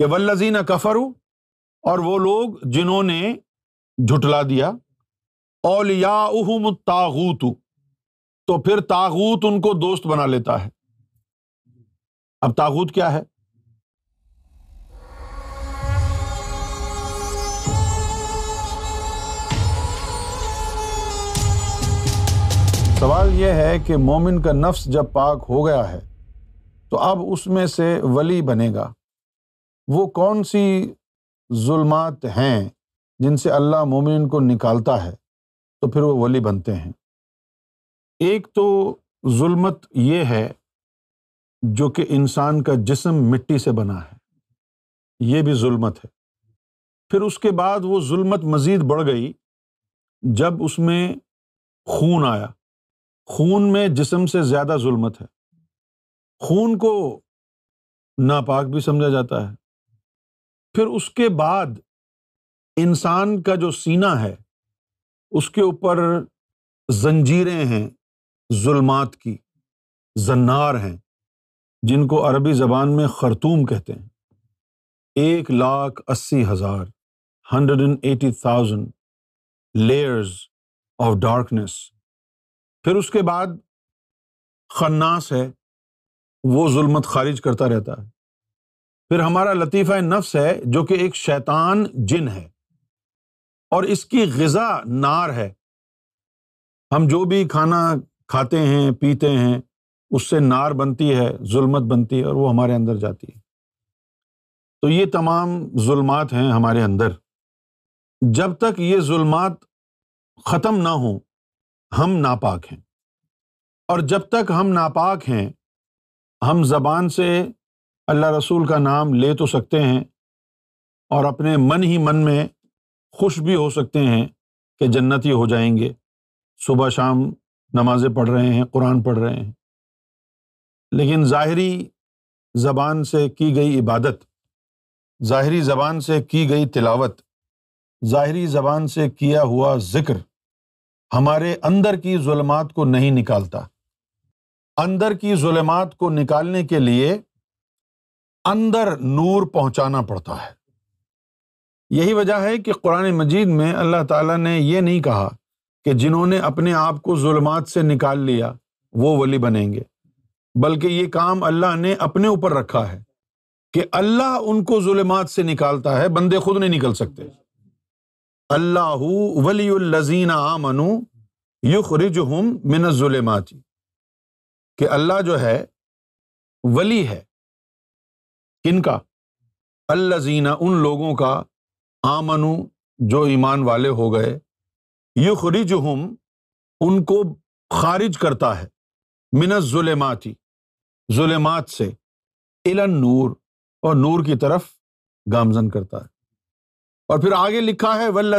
کہ ولزین کفرو اور وہ لوگ جنہوں نے جھٹلا دیا اولیا احم تاغوت تو پھر تاغوت ان کو دوست بنا لیتا ہے۔ اب تاغوت کیا ہے؟ سوال یہ ہے کہ مومن کا نفس جب پاک ہو گیا ہے، تو اب اس میں سے ولی بنے گا۔ وہ کون سی ظلمات ہیں جن سے اللہ مومن کو نکالتا ہے؟ تو پھر وہ ولی بنتے ہیں۔ ایک تو ظلمت یہ ہے جو کہ انسان کا جسم مٹی سے بنا ہے، یہ بھی ظلمت ہے۔ پھر اس کے بعد وہ ظلمت مزید بڑھ گئی جب اس میں خون آیا۔ خون میں جسم سے زیادہ ظلمت ہے۔ خون کو ناپاک بھی سمجھا جاتا ہے۔ پھر اس کے بعد انسان کا جو سینا ہے، اس کے اوپر زنجیریں ہیں، ظلمات کی، زنار ہیں، جن کو عربی زبان میں خرطوم کہتے ہیں۔ ایک لاکھ اسی ہزار، hundred and eighty thousand layers of darkness. پھر اس کے بعد خناس ہے، وہ ظلمت خارج کرتا رہتا ہے۔ پھر ہمارا لطیفہ نفس ہے جو کہ ایک شیطان جن ہے اور اس کی غذا نار ہے۔ ہم جو بھی کھانا کھاتے ہیں، پیتے ہیں، اس سے نار بنتی ہے، ظلمت بنتی ہے اور وہ ہمارے اندر جاتی ہے۔ تو یہ تمام ظلمات ہیں ہمارے اندر۔ جب تک یہ ظلمات ختم نہ ہوں، ہم ناپاک ہیں۔ اور جب تک ہم ناپاک ہیں، ہم زبان سے اللہ رسول کا نام لے تو سکتے ہیں اور اپنے من ہی من میں خوش بھی ہو سکتے ہیں کہ جنتی ہو جائیں گے۔ صبح شام نمازیں پڑھ رہے ہیں، قرآن پڑھ رہے ہیں۔ لیکن ظاہری زبان سے کی گئی عبادت، ظاہری زبان سے کی گئی تلاوت، ظاہری زبان سے کیا ہوا ذکر ہمارے اندر کی ظلمات کو نہیں نکالتا۔ اندر کی ظلمات کو نکالنے کے لیے اندر نور پہنچانا پڑتا ہے۔ یہی وجہ ہے کہ قرآن مجید میں اللہ تعالیٰ نے یہ نہیں کہا کہ جنہوں نے اپنے آپ کو ظلمات سے نکال لیا، وہ ولی بنیں گے۔ بلکہ یہ کام اللہ نے اپنے اوپر رکھا ہے کہ اللہ ان کو ظلمات سے نکالتا ہے، بندے خود نہیں نکل سکتے۔ اللہ ولی الزین آمن یخرج ہم من ظلمات کہ اللہ جو ہے، ولی ہے۔ کن کا؟ اللہ زینہ ان لوگوں کا آمن جو ایمان والے ہو گئے یخرج ہم ان کو خارج کرتا ہے، من ظلماتی ظلمات سے الن نور اور نور کی طرف گامزن کرتا ہے۔ اور پھر آگے لکھا ہے ولز